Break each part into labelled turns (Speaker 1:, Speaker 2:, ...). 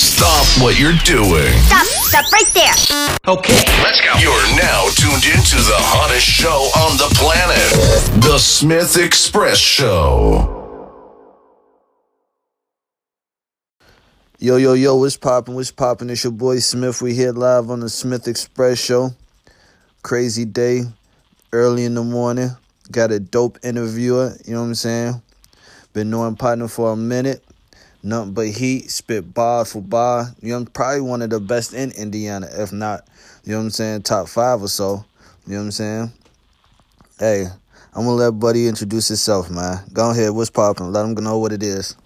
Speaker 1: Stop what you're doing.
Speaker 2: Stop, stop right there.
Speaker 3: Okay.
Speaker 1: Let's go. You're now tuned into the hottest show on the planet, The Smith Express Show.
Speaker 4: Yo, yo, yo, what's poppin'? What's poppin'? It's your boy Smith. We here live on the Smith Express Show. Crazy day, early in the morning. Got a dope interviewer, you know what I'm saying? Been knowing partner for a minute. Nothing but heat, spit bar for bar. You know, probably one of the best in Indiana, if not, you know what I'm saying, top five or so. You know what I'm saying? Hey, I'm gonna let Buddy introduce himself, man. Go ahead, what's poppin'? Let him know what it is.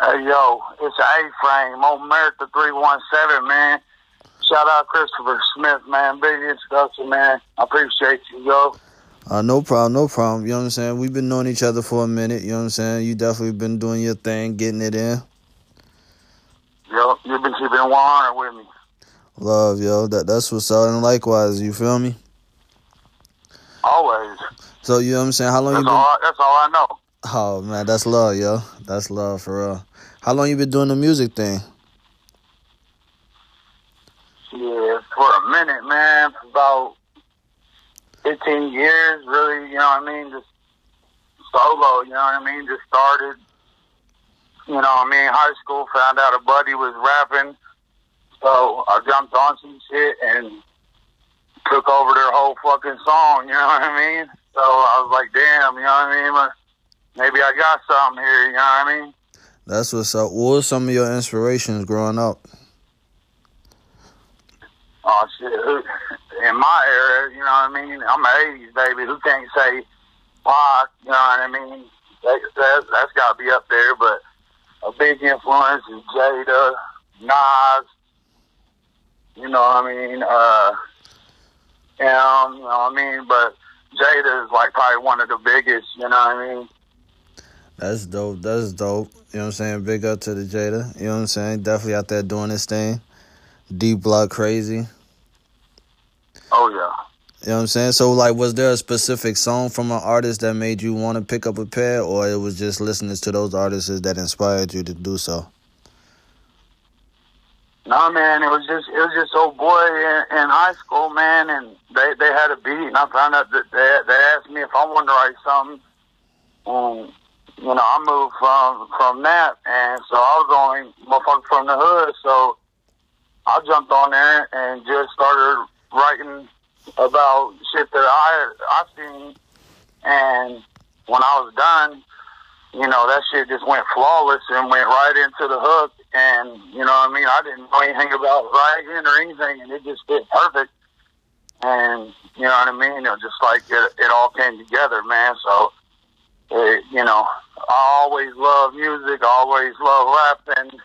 Speaker 5: Hey yo, it's A-frame on America 317, man. Shout out Christopher Smith, man. Big introduction, man. I appreciate you, yo.
Speaker 4: Uh, no problem, no problem. You know what I'm saying? We've been knowing each other for a minute. You know what I'm saying? You definitely been doing your thing, getting it in.
Speaker 5: Yo, you've been keeping one honor with me.
Speaker 4: Love, yo. That that's what's up. And likewise, you feel me?
Speaker 5: Always.
Speaker 4: So you know what I'm saying? How long you
Speaker 5: That's
Speaker 4: been?
Speaker 5: all, that's all I know.
Speaker 4: Oh man, that's love, yo. That's love for real. How long you been doing the music thing?
Speaker 5: Yeah, for a minute, man. For about 15 years, really, you know what I mean? Just solo, you know what I mean? Just started, you know what I mean? High school, found out a buddy was rapping. So I jumped on some shit and took over their whole fucking song, you know what I mean? So I was like, damn, you know what I mean? Maybe I got something here, you know what I mean?
Speaker 4: That's what's up. What were some of your inspirations growing up?
Speaker 5: Shit! In my era, you know what I mean. I'm an '80s baby. Who can't say Pac? You know what I mean? That, that, that's got to be up there. But a big influence is Jada, Nas. You know what I mean? Uh, him. You know what I mean? But Jada is like probably one of the biggest. You know what I mean?
Speaker 4: That's dope. That's dope. You know what I'm saying? Big up to the Jada. You know what I'm saying? Definitely out there doing this thing. D block crazy.
Speaker 5: Oh yeah.
Speaker 4: You know what I'm saying? So like was there a specific song from an artist that made you want to pick up a pair or it was just listening to those artists that inspired you to do so?
Speaker 5: No man, it was just it was just old boy in, in high school, man, and they they had a beat, and I found out that they they asked me if I wanted to write something. Um, you know, I moved from from that, and so I was only motherfucker from the hood, so I jumped on there and just started writing about shit that I I seen, and when I was done, you know, that shit just went flawless and went right into the hook. And, you know what I mean? I didn't know anything about writing or anything, and it just fit perfect. And, you know what I mean? It just like it, it all came together, man. So, it, you know, I always love music, always love rapping,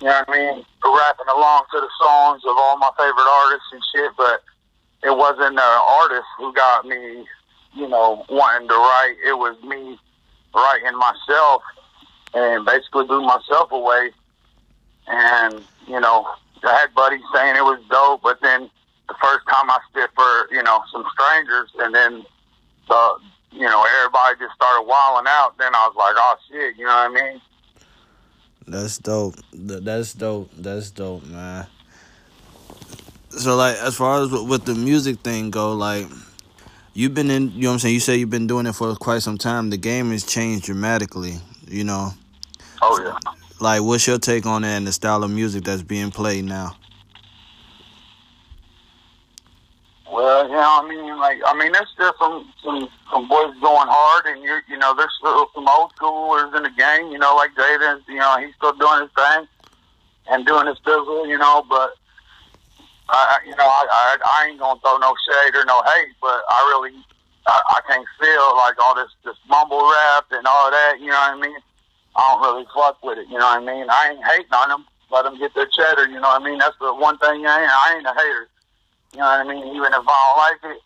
Speaker 5: you know what I mean? Rapping along to the songs of all my favorite artists and shit, but it wasn't the artist who got me, you know, wanting to write. It was me writing myself and basically blew myself away. And, you know, I had buddies saying it was dope, but then the first time I spit for, you know, some strangers and then the, you know, everybody just started wilding out, then I was like, oh shit, you know what I mean?
Speaker 4: That's dope. That's dope. That's dope, man. So like as far as with the music thing go, like you've been in you know what I'm saying, you say you've been doing it for quite some time. The game has changed dramatically, you know.
Speaker 5: Oh yeah.
Speaker 4: Like what's your take on that and the style of music that's being played now?
Speaker 5: Well, you know, I mean, like, I mean, there's still some some some boys going hard, and you you know, there's still some old schoolers in the game, you know, like Jaden, you know, he's still doing his thing and doing his bizzle, you know, but I, you know, I, I I ain't gonna throw no shade or no hate, but I really I, I can't feel like all this this mumble rap and all that, you know what I mean? I don't really fuck with it, you know what I mean? I ain't hating on them, let them get their cheddar, you know what I mean? That's the one thing I ain't. I ain't a hater. You know what I mean? Even if I don't like it,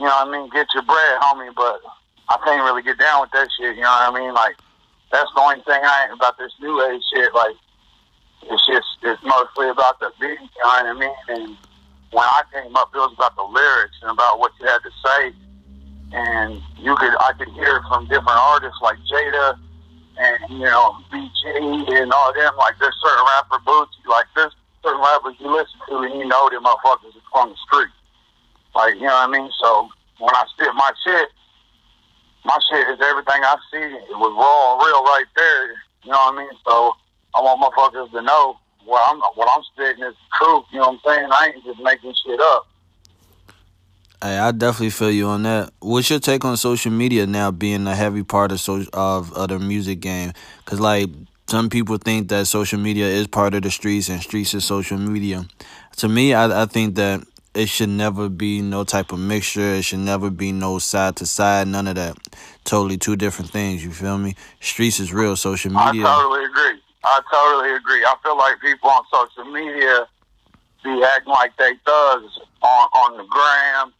Speaker 5: you know what I mean? Get your bread, homie. But I can't really get down with that shit. You know what I mean? Like that's the only thing I ain't about this new age shit. Like it's just it's mostly about the beat. You know what I mean? And when I came up, it was about the lyrics and about what you had to say. And you could I could hear from different artists like Jada and you know BG and all them. Like there's certain rapper boots, like there's certain rappers you listen to and you know them motherfuckers is from the street. Like you know what I mean. So when I spit my shit, my shit is everything I see. It was raw and real right there. You know what I mean. So I want motherfuckers to know what I'm what I'm spitting is truth. You know what I'm saying? I ain't just making shit up.
Speaker 4: Hey, I definitely feel you on that. What's your take on social media now being a heavy part of so of, of the music game? Cause like some people think that social media is part of the streets and streets is social media. To me, I, I think that it should never be no type of mixture. It should never be no side to side. None of that. Totally two different things. You feel me? Streets is real. Social media.
Speaker 5: I totally agree. I totally agree. I feel like people on social media be acting like they thugs on on the gram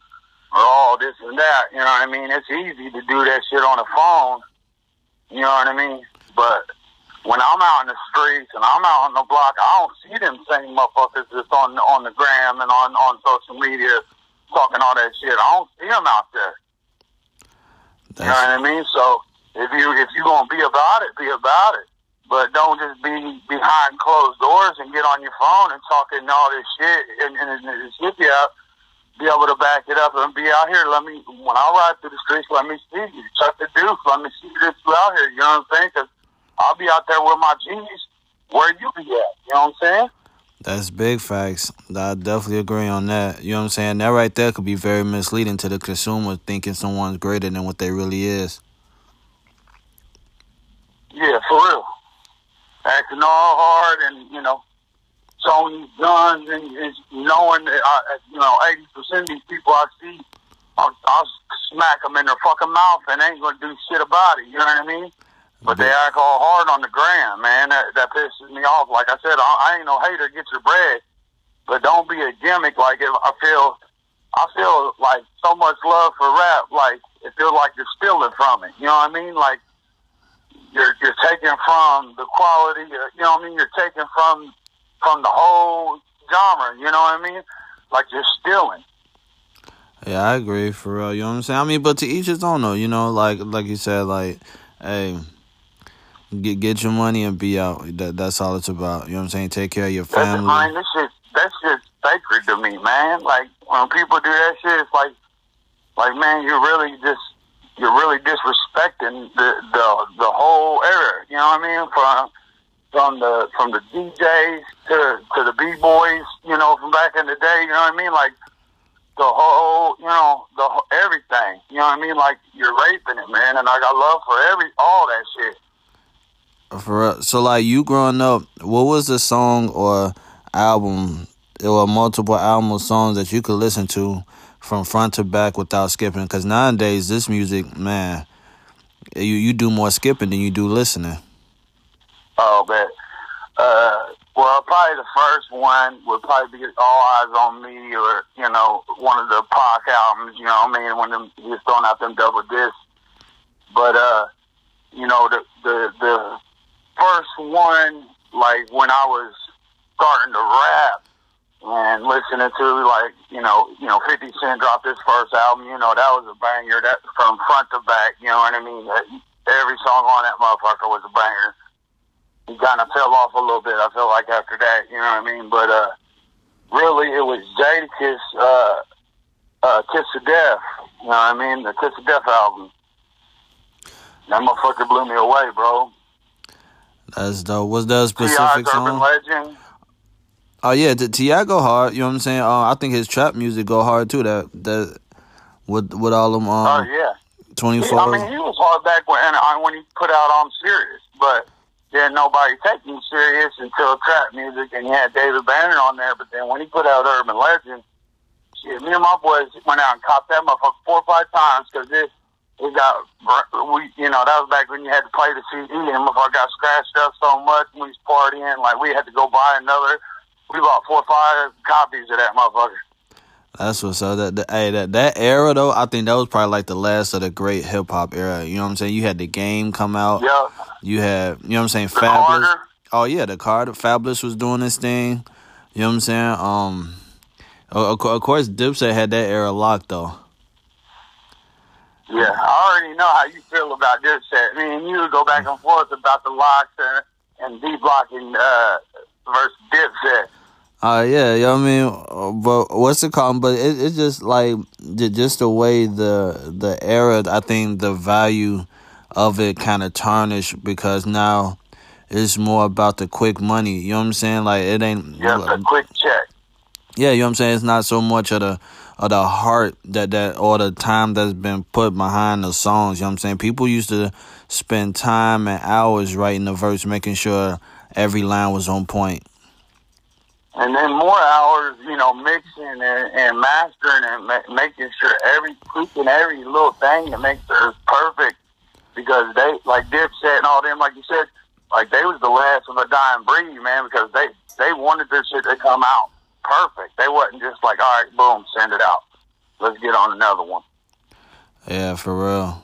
Speaker 5: or all this and that. You know what I mean? It's easy to do that shit on the phone. You know what I mean? But when I'm out in the streets and I'm out on the block, I don't see them same motherfuckers that's on on the gram and on on social media talking all that shit. I don't see them out there. That's... You know what I mean? So if you if you gonna be about it, be about it. But don't just be behind closed doors and get on your phone and talking all this shit and, and, and shit you out be able to back it up and be out here. Let me, when I ride through the streets, let me see you. Chuck the deuce. Let me see you you out here. You know what I'm saying? Because I'll be out there with my genius where you be at. You know what I'm saying?
Speaker 4: That's big facts. I definitely agree on that. You know what I'm saying? That right there could be very misleading to the consumer thinking someone's greater than what they really is.
Speaker 5: Yeah, for real. Acting all hard and, you know, Tony guns and, and knowing that, I, you know, 80% of these people I see, I'll, I'll smack them in their fucking mouth and ain't going to do shit about it. You know what I mean? But they mm-hmm. act all hard on the gram, man. That, that pisses me off. Like I said, I, I ain't no hater. Get your bread, but don't be a gimmick. Like if I feel, I feel like so much love for rap. Like it feels like you're stealing from it. You know what I mean? Like you're you're taking from the quality. You know what I mean? You're taking from from the whole genre. You know what I mean? Like you're stealing.
Speaker 4: Yeah, I agree for real. You know what I'm saying? I mean, but to each his own though. You know, like like you said, like, hey, get get your money and be out. That that's all it's about. You know what I'm saying? Take care of your family.
Speaker 5: That's, this shit, that's just sacred to me, man. Like when people do that shit, it's like, like man, you're really just you're really disrespecting the the the whole era. You know what I mean? From from the from the DJs to to the b boys, you know, from back in the day. You know what I mean? Like the whole, you know, the everything. You know what I mean? Like you're raping it, man. And I got love for every all that shit.
Speaker 4: For so, like you growing up, what was the song or album or multiple album songs that you could listen to from front to back without skipping? Because nowadays, this music, man, you you do more skipping than you do listening.
Speaker 5: Oh, but uh, well, probably the first one would probably be All Eyes on Me, or you know, one of the Pac albums. You know, what I mean, when them he's throwing out them double discs. But uh, you know, the the the first one, like when I was starting to rap and listening to like you know you know Fifty Cent dropped his first album. You know, that was a banger. That from front to back. You know what I mean? Every song on that motherfucker was a banger he kind of fell off a little bit. I felt like after that, you know what I mean. But uh, really, it was Jadakiss, uh, uh, Kiss of Death. You know what I mean? The Kiss of Death album. That motherfucker blew me away, bro.
Speaker 4: That's dope. What's that specific
Speaker 5: song? Urban Legend.
Speaker 4: Oh yeah, T.I. go hard. You know what I'm saying? Uh, I think his trap music go hard too. That that with with all of them. Um,
Speaker 5: oh yeah.
Speaker 4: Twenty four.
Speaker 5: I mean, he was hard back when uh, when he put out "I'm Serious," but didn't nobody take him serious until trap music, and he had David Banner on there. But then when he put out Urban Legend, shit, me and my boys went out and copped that motherfucker four or five times because it it got we you know that was back when you had to play the CD and the motherfucker got scratched up so much when we was partying like we had to go buy another. We bought four or five copies of that motherfucker.
Speaker 4: That's what's up. That, that hey, that that era though, I think that was probably like the last of the great hip hop era. You know what I'm saying? You had the game come out.
Speaker 5: Yeah.
Speaker 4: You had, you know what I'm saying?
Speaker 5: The
Speaker 4: Fabolous.
Speaker 5: Carter.
Speaker 4: Oh yeah, the Carter. Fabolous was doing this thing. You know what I'm saying? Um, of, of course, Dipset had that era locked though.
Speaker 5: Yeah, I already know how you feel about Dipset. Me and you go back and forth about the locks and, and D blocking uh, versus Dipset.
Speaker 4: Uh, yeah, you know what I mean. Uh, But what's it called? But it, it's just like ju- just the way the the era. I think the value of it kind of tarnished because now it's more about the quick money. You know what I'm saying? Like it ain't.
Speaker 5: Yeah, a quick check.
Speaker 4: Yeah, you know what I'm saying. It's not so much of the of the heart that that or the time that's been put behind the songs. You know what I'm saying? People used to spend time and hours writing the verse, making sure every line was on point.
Speaker 5: And then more hours, you know, mixing and, and mastering and ma- making sure every tweaking every little thing that makes it perfect. Because they, like Dipset and all them, like you said, like they was the last of a dying breed, man. Because they they wanted their shit to come out perfect. They wasn't just like, all right, boom, send it out. Let's get on another one.
Speaker 4: Yeah, for real.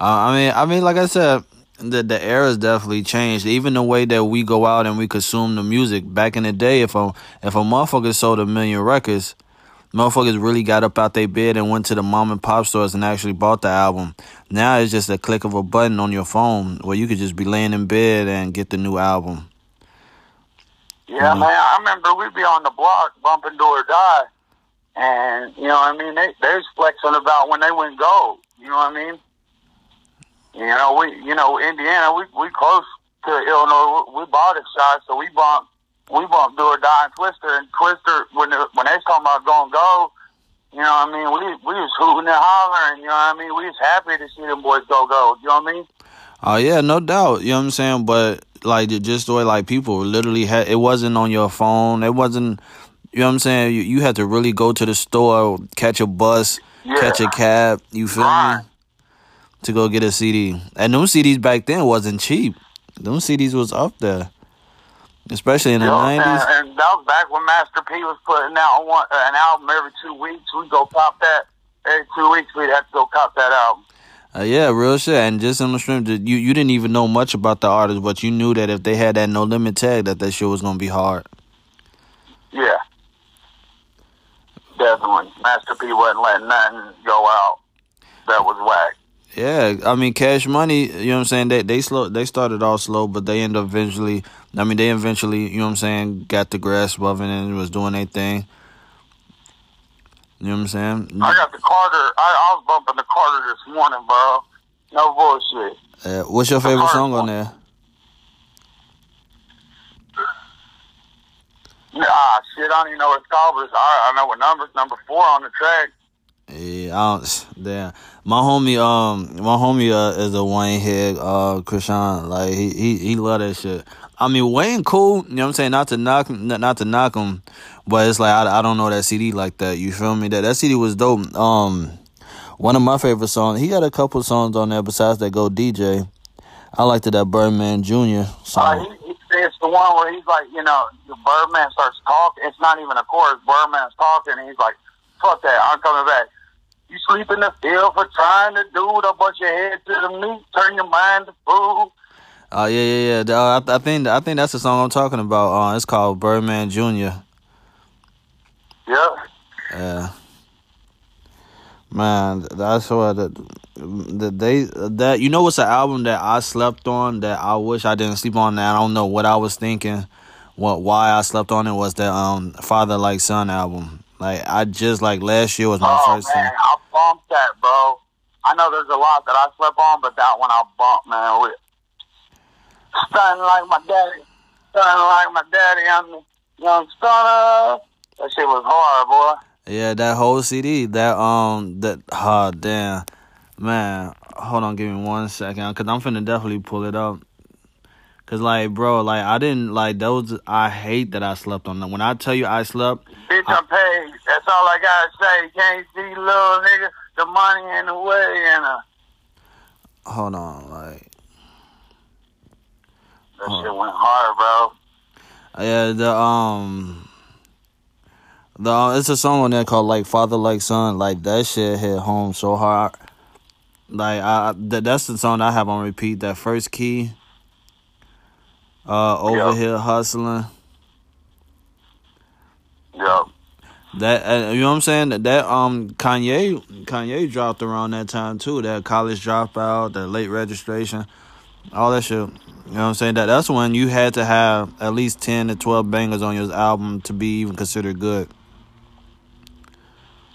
Speaker 4: Uh, I mean, I mean, like I said, the the era's definitely changed. Even the way that we go out and we consume the music. Back in the day, if a if a motherfucker sold a million records, motherfuckers really got up out their bed and went to the mom and pop stores and actually bought the album. Now it's just a click of a button on your phone where you could just be laying in bed and get the new album.
Speaker 5: Yeah,
Speaker 4: Mhm.
Speaker 5: man. I remember we'd be on the block bumping do or die, and you know, what I mean, they they was flexing about when they went gold. You know what I mean? You know, we you know Indiana, we we close to Illinois. We, we bought a shot, so we bumped we bumped do or die and Twista and Twista when the, when they was talking about going gold. You know what I mean? We we was hooting and hollering. You know what I mean? We was happy to see them boys go gold. You know what I mean?
Speaker 4: Oh yeah, no doubt. You know what I'm saying? But like just the way like people literally had it wasn't on your phone. It wasn't you know what I'm saying? You you had to really go to the store, catch a bus,
Speaker 5: Yeah.
Speaker 4: catch a cab, you feel
Speaker 5: Right.
Speaker 4: me? To go get a CD. And them CDs back then wasn't cheap. Them CDs was up there. Especially in the nineties.
Speaker 5: and, that was back when Master P was putting out one, uh, an album every two weeks. We'd go cop that. Every two weeks, we'd have to go cop that album.
Speaker 4: Uh, yeah, real shit. And just on the stream, you you didn't even know much about the artist, but you knew that if they had that no limit tag, that that shit was gonna be hard.
Speaker 5: Yeah. Definitely. Master P wasn't letting nothing go out that was whack.
Speaker 4: Yeah, I mean, Cash Money. You know what I'm saying? They they slow. They started off slow, but they end up eventually. I mean, they eventually. You know what I'm saying? Got the grasp of it and was doing their thing. You know what I'm saying?
Speaker 5: I got the Carter. I, I was bumping the Carter this morning, bro. No bullshit.
Speaker 4: Uh, what's your favorite song on there?
Speaker 5: Ah, shit, I don't even know what it's called, but it's, I, I know what number. It's number four on the track.
Speaker 4: Yeah, I don't, damn. My homie, um, my homie uh, is a Wayne head, uh, Krishan. Like he, he, he love that shit. I mean, Wayne cool. You know what I'm saying? Not to knock, not to knock him, but it's like I, I don't know that CD like that. You feel me? That that CD was dope. Um, one of my favorite songs. He got a couple songs on there besides that Go DJ. I liked it that Birdman Jr.
Speaker 5: Uh,
Speaker 4: song.
Speaker 5: he, he, it's the one where he's like, you know, the Birdman starts talking. It's not even a chorus. Birdman's talking, and he's like, "Fuck that! I'm coming back." You sleep in the field for trying to do it. Bust your head to the meat. Turn your mind to food.
Speaker 4: Oh yeah, yeah, yeah. Uh, I, I think I think that's the song I'm talking about. Uh, it's called Birdman Jr.
Speaker 5: Yeah.
Speaker 4: Yeah. Man, that's what the, the they that you know what's an album that I slept on that I wish I didn't sleep on that I don't know what I was thinking, what why I slept on it was the um Father Like Son album. Like I just like last year was my
Speaker 5: oh
Speaker 4: first
Speaker 5: man,
Speaker 4: time.
Speaker 5: I bumped that, bro. I know there's a lot that I slept on, but that one I bumped, man. With stunning like my daddy, stunning like my daddy. I'm the young stunner. That shit was hard, boy.
Speaker 4: Yeah, that whole CD, that um that ah damn. Man, hold on, give me one second cuz I'm finna definitely pull it up. Cause like, bro, like I didn't like those. I hate that I slept on them. When I tell you I slept,
Speaker 5: Bitch, I'm paid. That's all I gotta say. Can't see little nigga. The money in the way, and uh,
Speaker 4: hold on, like
Speaker 5: that
Speaker 4: Oh.
Speaker 5: shit went hard, bro.
Speaker 4: Yeah, the um, the it's a song on there called like Father Like Son. Like that shit hit home so hard. Like I, that, that's the song I have on repeat. That first key. Uh, over
Speaker 5: Yeah.
Speaker 4: here hustling.
Speaker 5: Yeah.
Speaker 4: That uh, you know what I'm saying? That, that um Kanye Kanye dropped around that time too. That college dropout, that late registration, all that shit. You know what I'm saying? That that's when you had to have at least ten to twelve bangers on your album to be even considered good.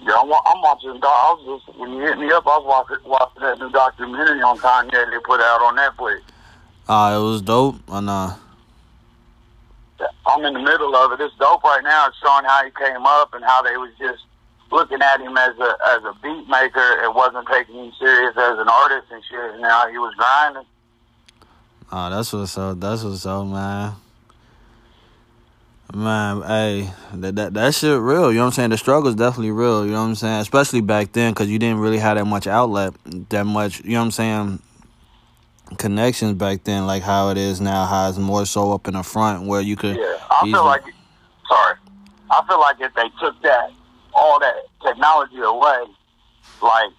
Speaker 5: Yeah, I'm, I'm watching. I was just when you hit me up, I was watching, watching that new documentary on Kanye they put out on Netflix.
Speaker 4: Uh, it was dope. Or nah?
Speaker 5: I'm in the middle of it. It's dope right now. It's showing how he came up and how they was just looking at him as a as a beat maker and wasn't taking him serious as an artist and shit. And now he was grinding.
Speaker 4: Oh, that's what's up. That's what's up, man. Man, hey, that, that that shit real. You know what I'm saying? The struggle's definitely real. You know what I'm saying? Especially back then, because you didn't really have that much outlet, that much. You know what I'm saying? Connections back then, like how it is now. How it's more so up in the front, where you could.
Speaker 5: Yeah, I
Speaker 4: easily-
Speaker 5: feel like. Sorry, I feel like if they took that all that technology away, like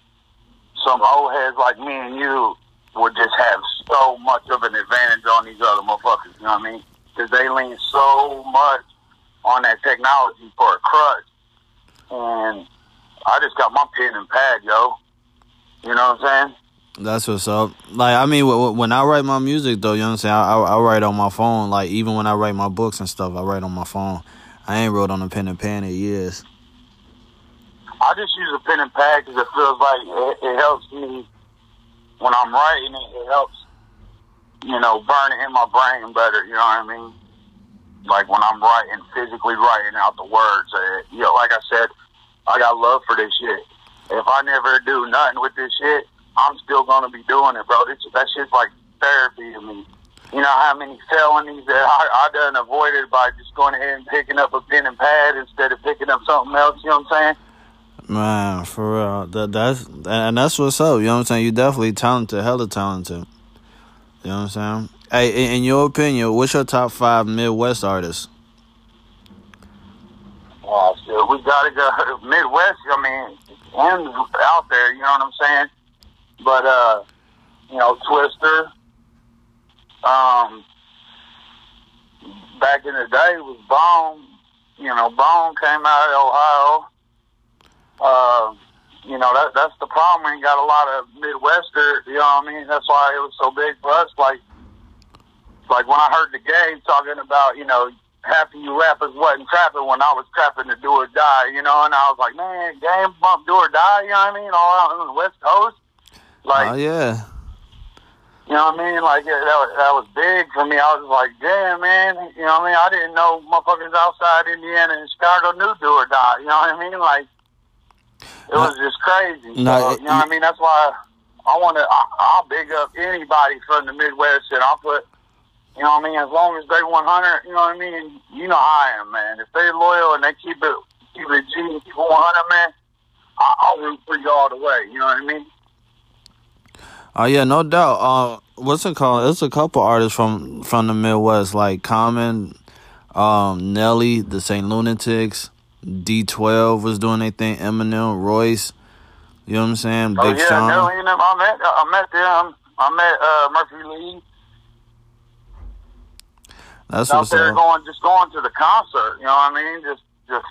Speaker 5: some old heads like me and you would just have so much of an advantage on these other motherfuckers. You know what I mean? Because they lean so much on that technology for a crutch, and I just got my pen and pad, yo. You know what I'm saying?
Speaker 4: That's what's up. Like, I mean, wh- wh- when I write my music, though, you know what I'm saying? I, I, I write on my phone. Like, even when I write my books and stuff, I write on my phone. I ain't wrote on a pen and pad in years.
Speaker 5: I just use a pen and pad because it feels like it, it helps me when I'm writing it. It helps, you know, burning in my brain better. You know what I mean? Like when I'm writing, physically writing out the words. Uh, you know, like I said, I got love for this shit. If I never do nothing with this shit, I'm still gonna be doing it, bro. This, that shit's like therapy to me. You know how many felonies that I, I done avoided by just going ahead and picking up a pen and pad instead of picking up something else. You know what I'm saying?
Speaker 4: Man, for real. That that's and that's what's up. You know what I'm saying? You definitely talented, hella talented. You know what I'm saying? Hey, in, your opinion, what's your top five Midwest artists?
Speaker 5: Oh, shit, we gotta go Midwest. I mean, and out there, you know what I'm saying? But uh, you know, Twista. Um, back in the day was Bone. You know, Bone came out of Ohio. Uh, you know that that's the problem. We ain't got a lot of Midwester. You know what I mean? That's why it was so big for us. Like, like when I heard the game talking about, you know, half of you rappers wasn't trapping when I was trapping to do or die, you know, and I was like, man, game bump do or die, you know what I mean? All out on the West Coast. Like,
Speaker 4: oh yeah,
Speaker 5: you know what I mean? Like, yeah, that was, that was big for me. I was like, damn, man, you know what I mean? I didn't know motherfuckers outside Indiana and Chicago knew do or die, you know what I mean? Like, it was just crazy.
Speaker 4: No,
Speaker 5: So,
Speaker 4: it-
Speaker 5: you know what I mean? That's why I want to, I'll big up anybody from the Midwest and I'll put, you know what I mean? As long as they 100, you know what I mean? You know how I am, man. If they loyal and they keep it, keep it G keep it 100, man, I, I'll root for you all the way. You know what I mean?
Speaker 4: oh yeah, no doubt. Uh, what's it called? It's a couple artists from from the Midwest, like Common, um, Nelly, the Saint Lunatics, D12 was doing their thing. Eminem, Royce. You know what I'm saying?
Speaker 5: Oh
Speaker 4: Big
Speaker 5: yeah,
Speaker 4: Sean.
Speaker 5: no, you know, I met I met them. I met uh, Murphy Lee
Speaker 4: That's
Speaker 5: out
Speaker 4: what's
Speaker 5: there
Speaker 4: up.
Speaker 5: going, just going to the concert. You know what I mean? Just just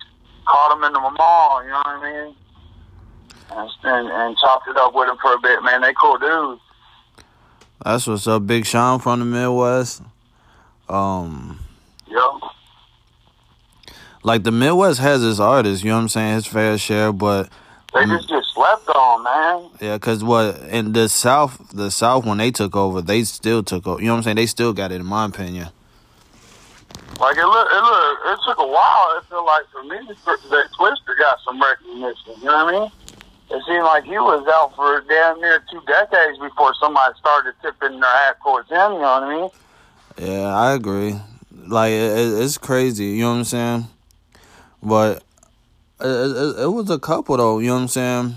Speaker 5: caught him in the mall. You know what I mean? And, and and chopped it up with him for a bit. Man, they cool dudes.
Speaker 4: That's what's up. Big Sean from the Midwest. Um,
Speaker 5: Yo,
Speaker 4: like the Midwest has its artists, you know what I'm saying, his fair share, but
Speaker 5: they just get slept on, man.
Speaker 4: yeah, cause what in the South, the South when they took over, they still took over. You know what I'm saying? They still got it, in my opinion.
Speaker 5: Like it look, it look, it took a while. It feel like for me that Twista got some recognition. You know what I mean? It seemed like he was out for damn near two decades before somebody started tipping their hat towards him. You know what I mean?
Speaker 4: Yeah, I agree. Like it- it's crazy, you know what I'm saying? But it, it, it was a couple though, you know what I'm saying?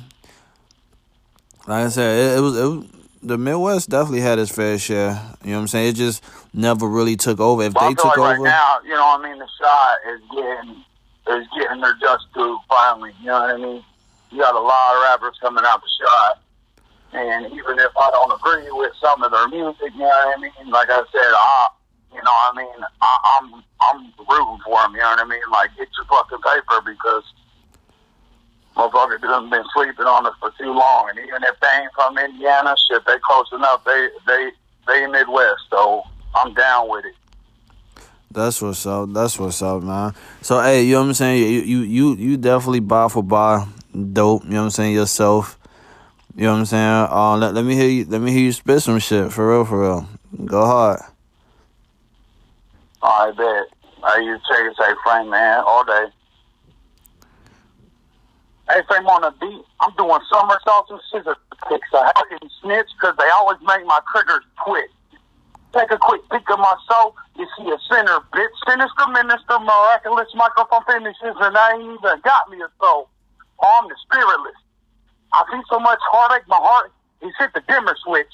Speaker 4: Like I said, it, it was it was, the Midwest definitely had its fair share. You know what I'm saying? It just never really took over. If
Speaker 5: I
Speaker 4: they took
Speaker 5: like
Speaker 4: over,
Speaker 5: right now, you know what I mean, the shot is getting is getting their just due finally. You know what I mean? You got a lot of rappers coming out the shot. And even if I don't agree with some of their music, you know what I mean? Like I said, I you know what I mean, I, I'm I'm rooting for them, you know what I mean? Like get your fucking paper because motherfuckers done been sleeping on us for too long. And even if they ain't from Indiana, shit, they close enough. They they they Midwest, so I'm down with it.
Speaker 4: That's what's up. That's what's up, man. So hey, you know what I'm saying? You you you you definitely buy for buy dope, you know what I'm saying, yourself. You know what I'm saying? Uh let, let me hear you let me hear you spit some shit for real, for real. Go hard.
Speaker 5: Oh, I bet. I use take say frame man all day. Hey, frame on the beat. I'm doing somersaults and scissor kicks. I have to snitch because they always make my triggers twitch. Take a quick peek of my soul. You see a sinner, bitch. Sinister minister, miraculous microphone finishes, and I ain't even got me a soul. Oh, I'm the spiritless. I see so much heartache, my heart, he's hit the dimmer switch.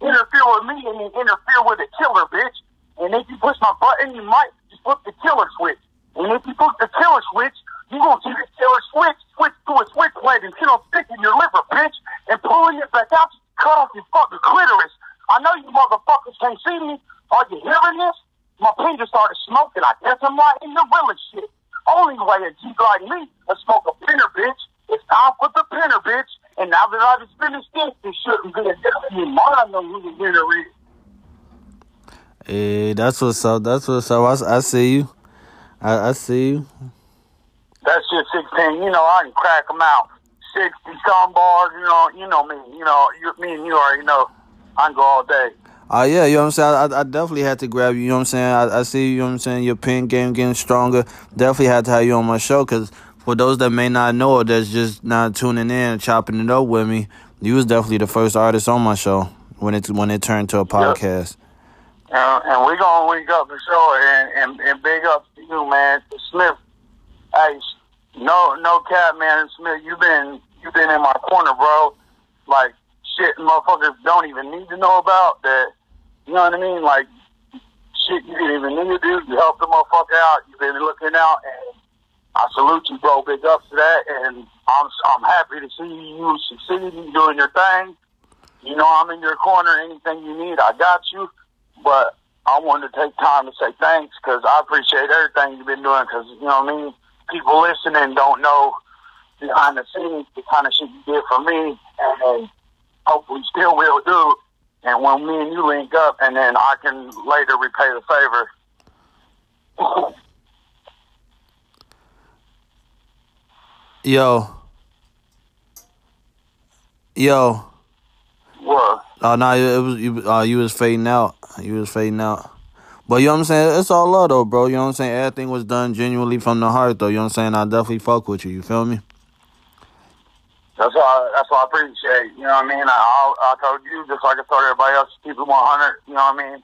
Speaker 5: Interfere with me and you interfere with a killer, bitch. And if you push my button, you might just flip the killer switch. And if you flip the killer switch, you gonna see the killer switch switch to a switchblade and shit on stick in your liver, bitch. And pulling it back out, cut off your fucking clitoris. I know you motherfuckers can't see me. Are you hearing this? My pen just started smoking. I guess I'm right in the realest shit. Only way a G like me will smoke a pinner, bitch. It's time for the pinner, bitch. And now that I just finished this, this shouldn't be a definitely mine on who the winner is.
Speaker 4: Hey, that's what's up. That's what's up. I, I see you. I, I see you.
Speaker 5: That's shit 16, you know, I can crack them out. 60 some bars, you know, you know me, you know, you, me and you already know. I can go all day.
Speaker 4: Uh, yeah, you know what I'm saying? I, I definitely had to grab you, you know what I'm saying? I, I see, you know what I'm saying, your pin game getting stronger. Definitely had to have you on my show because for those that may not know or that's just not tuning in, chopping it up with me, you was definitely the first artist on my show when it when it turned to a podcast.
Speaker 5: Yep. And we're to link up for sure. And, and, and big up to you, man. Smith, hey, no, no cap, man. Smith, you've been, you've been in my corner, bro. Like, shit motherfuckers don't even need to know about that. You know what I mean? Like, shit you didn't even need to do. You helped the motherfucker out. You've been looking out, and I salute you, bro. Big ups to that, and I'm I'm happy to see you succeeding, doing your thing. You know, I'm in your corner. Anything you need, I got you. But I wanted to take time to say thanks because I appreciate everything you've been doing. Because you know what I mean. People listening don't know behind the scenes the kind of shit you did for me, and hopefully still will do. And when me and you link up, and then I can later repay the favor.
Speaker 4: Yo. Yo.
Speaker 5: What?
Speaker 4: Oh no, it was you. Uh, you was fading out. You was fading out. But you know what I'm saying? It's all love though, bro. You know what I'm saying? Everything was done genuinely from the heart though. You know what I'm saying? I definitely fuck with you. You feel me?
Speaker 5: That's why. That's why I appreciate. You know what I mean? I, I told you just like I told everybody else, keep it 100. You know what I mean?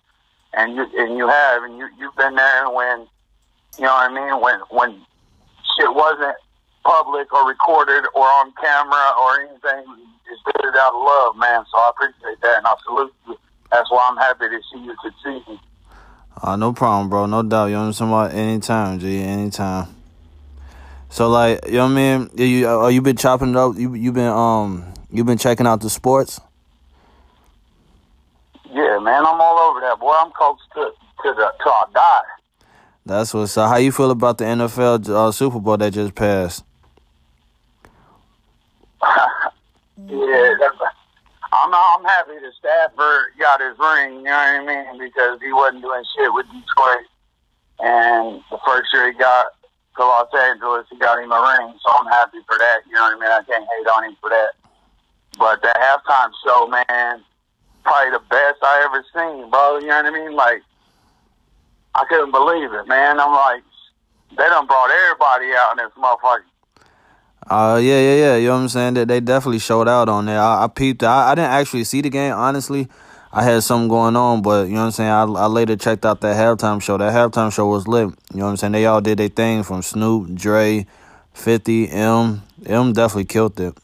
Speaker 5: And you and you have, and you you've been there when, you know what I mean? When when shit wasn't public or recorded or on camera or anything, just did it out of love, man. So I appreciate that, and I salute you. That's why I'm happy to see you succeeding.
Speaker 4: Uh, no problem, bro. No doubt. You know what I'm saying? About anytime, G. Anytime. So like, you know what I mean? You uh, you been chopping it up? You you been um you been checking out the sports?
Speaker 5: Yeah, man, I'm all over that, boy. I'm coached to to the till I die.
Speaker 4: That's what's up. How you feel about the NFL uh, Super Bowl that just passed?
Speaker 5: Yeah, that's, I'm I'm happy that Stafford got his ring. You know what I mean? Because he wasn't doing shit with Detroit, and the first year he got to Los Angeles, he got him a ring. So I'm happy for that. You know what I mean? I can't hate on him for that. But that halftime show, man, probably the best I ever seen, bro. You know what I mean? Like, I couldn't believe it, man. I'm like, they done brought everybody out in this motherfucker.
Speaker 4: Uh, yeah, yeah, yeah. You know what I'm saying? That they definitely showed out on there. I, I peeped. I, I didn't actually see the game, honestly. I had something going on, but you know what I'm saying. I, I later checked out that halftime show. That halftime show was lit. You know what I'm saying. They all did their thing from Snoop, Dre, Fifty, M. M definitely killed it.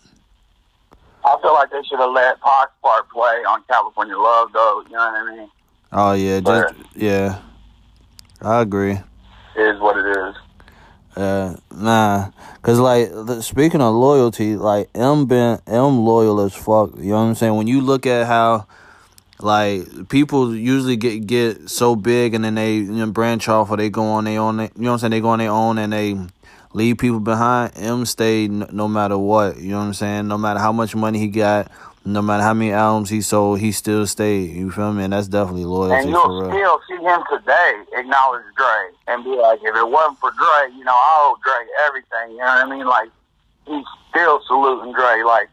Speaker 5: I feel like they should have let Pac Spark play on California Love, though. You know what I mean?
Speaker 4: Oh yeah, just yeah. I agree.
Speaker 5: It is what it is.
Speaker 4: Uh, nah, cause like speaking of loyalty, like M been M loyal as fuck. You know what I'm saying? When you look at how like people usually get get so big and then they you know, branch off or they go on their own. You know what I'm saying? They go on their own and they leave people behind. M stayed no matter what. You know what I'm saying? No matter how much money he got, no matter how many albums he sold, he still stayed. You feel me? And that's definitely loyalty.
Speaker 5: And you'll still see him today acknowledge Dre and be like, if it wasn't for Dre, you know, I owe Dre everything. You know what I mean? Like, he's still saluting Dre, like,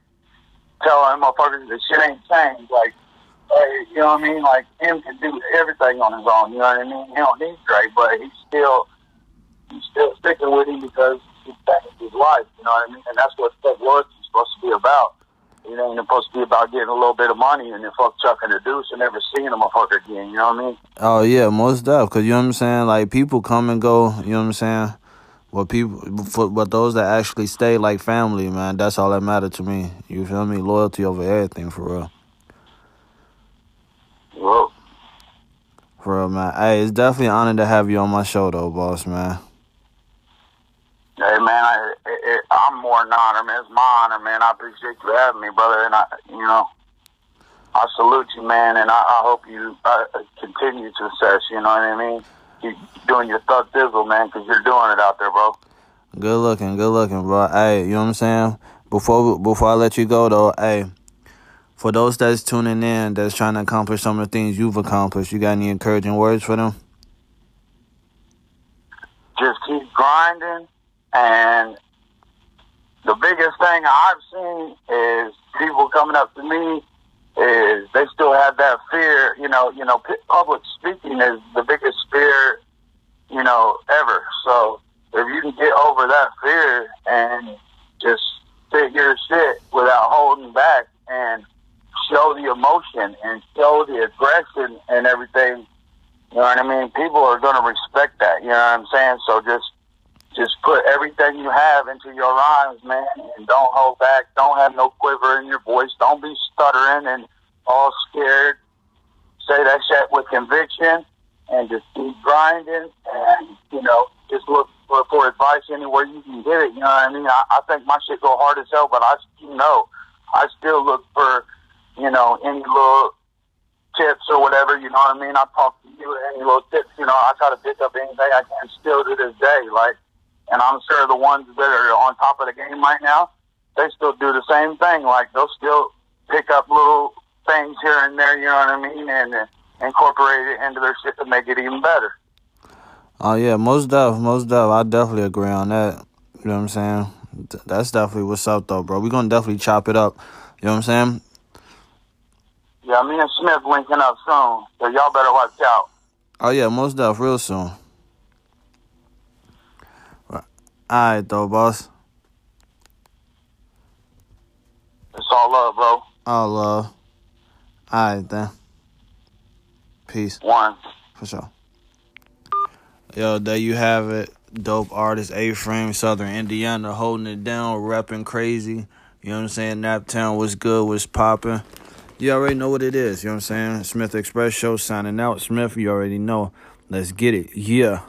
Speaker 5: telling motherfuckers that shit ain't changed. Like, hey, you know what I mean? Like, him can do everything on his own. You know what I mean? He don't need Dre, but he's still, he's still sticking with him because he's his life. You know what I mean? And that's what loyalty is supposed to be about. It ain't supposed to be about getting a little bit of money and then fuck chucking the deuce and never seeing a motherfucker again. You know what I mean? Oh
Speaker 4: yeah, most deaf. Cause you know what I'm saying. Like people come and go. You know what I'm saying. But people, for, but those that actually stay like family, man, that's all that matters to me. You feel me? Loyalty over everything, for real.
Speaker 5: Whoa.
Speaker 4: For real, man. Hey, it's definitely an honor to have you on my show, though, boss, man.
Speaker 5: Hey, man, I, it, I'm more than honor, man. It's my honor, man. I appreciate you having me, brother. And I, you know, I salute you, man. And I, I hope you uh, continue success. You know what I mean? Keep doing your thug dizzle, man, because you're doing it out there, bro.
Speaker 4: Good looking, good looking, bro. Hey, you know what I'm saying? Before before I let you go, though, hey, for those that's tuning in, that's trying to accomplish some of the things you've accomplished, you got any encouraging words for them?
Speaker 5: Just keep grinding and the biggest thing I've seen is people coming up to me is they still have that fear. You know, you know, public speaking is the biggest fear, you know, ever. So if you can get over that fear and just sit your shit without holding back and show the emotion and show the aggression and everything, you know what I mean? People are going to respect that. You know what I'm saying? So just just put everything you have into your rhymes, man, and don't hold back. Don't have no quiver in your voice. Don't be stuttering and all scared. Say that shit with conviction and just keep grinding and, you know, just look for, for advice anywhere you can get it. You know what I mean? I, I think my shit go hard as hell, but I, you know, I still look for, you know, any little tips or whatever, you know what I mean? I talk to you, any little tips, you know, I try to pick up anything I can still to this day. Like, and I'm sure the ones that are on top of the game right now, they still do the same thing. Like they'll still pick up little things here and there, you know what I mean, and uh, incorporate it into their shit to make it even better.
Speaker 4: Oh yeah, most def, most def. I definitely agree on that. You know what I'm saying? That's definitely what's up though, bro. We're gonna definitely chop it up. You know what I'm saying?
Speaker 5: Yeah, me and Smith linking up soon, so y'all better watch out.
Speaker 4: Oh yeah, most def, real soon. Alright though, boss.
Speaker 5: It's all love, bro.
Speaker 4: All love. Alright then. Peace.
Speaker 5: One.
Speaker 4: For sure. Yo, there you have it. Dope artist A Frame, Southern Indiana, holding it down, rapping crazy. You know what I'm saying? Naptown was good, was popping. You already know what it is. You know what I'm saying? Smith Express Show signing out. Smith, you already know. Let's get it. Yeah.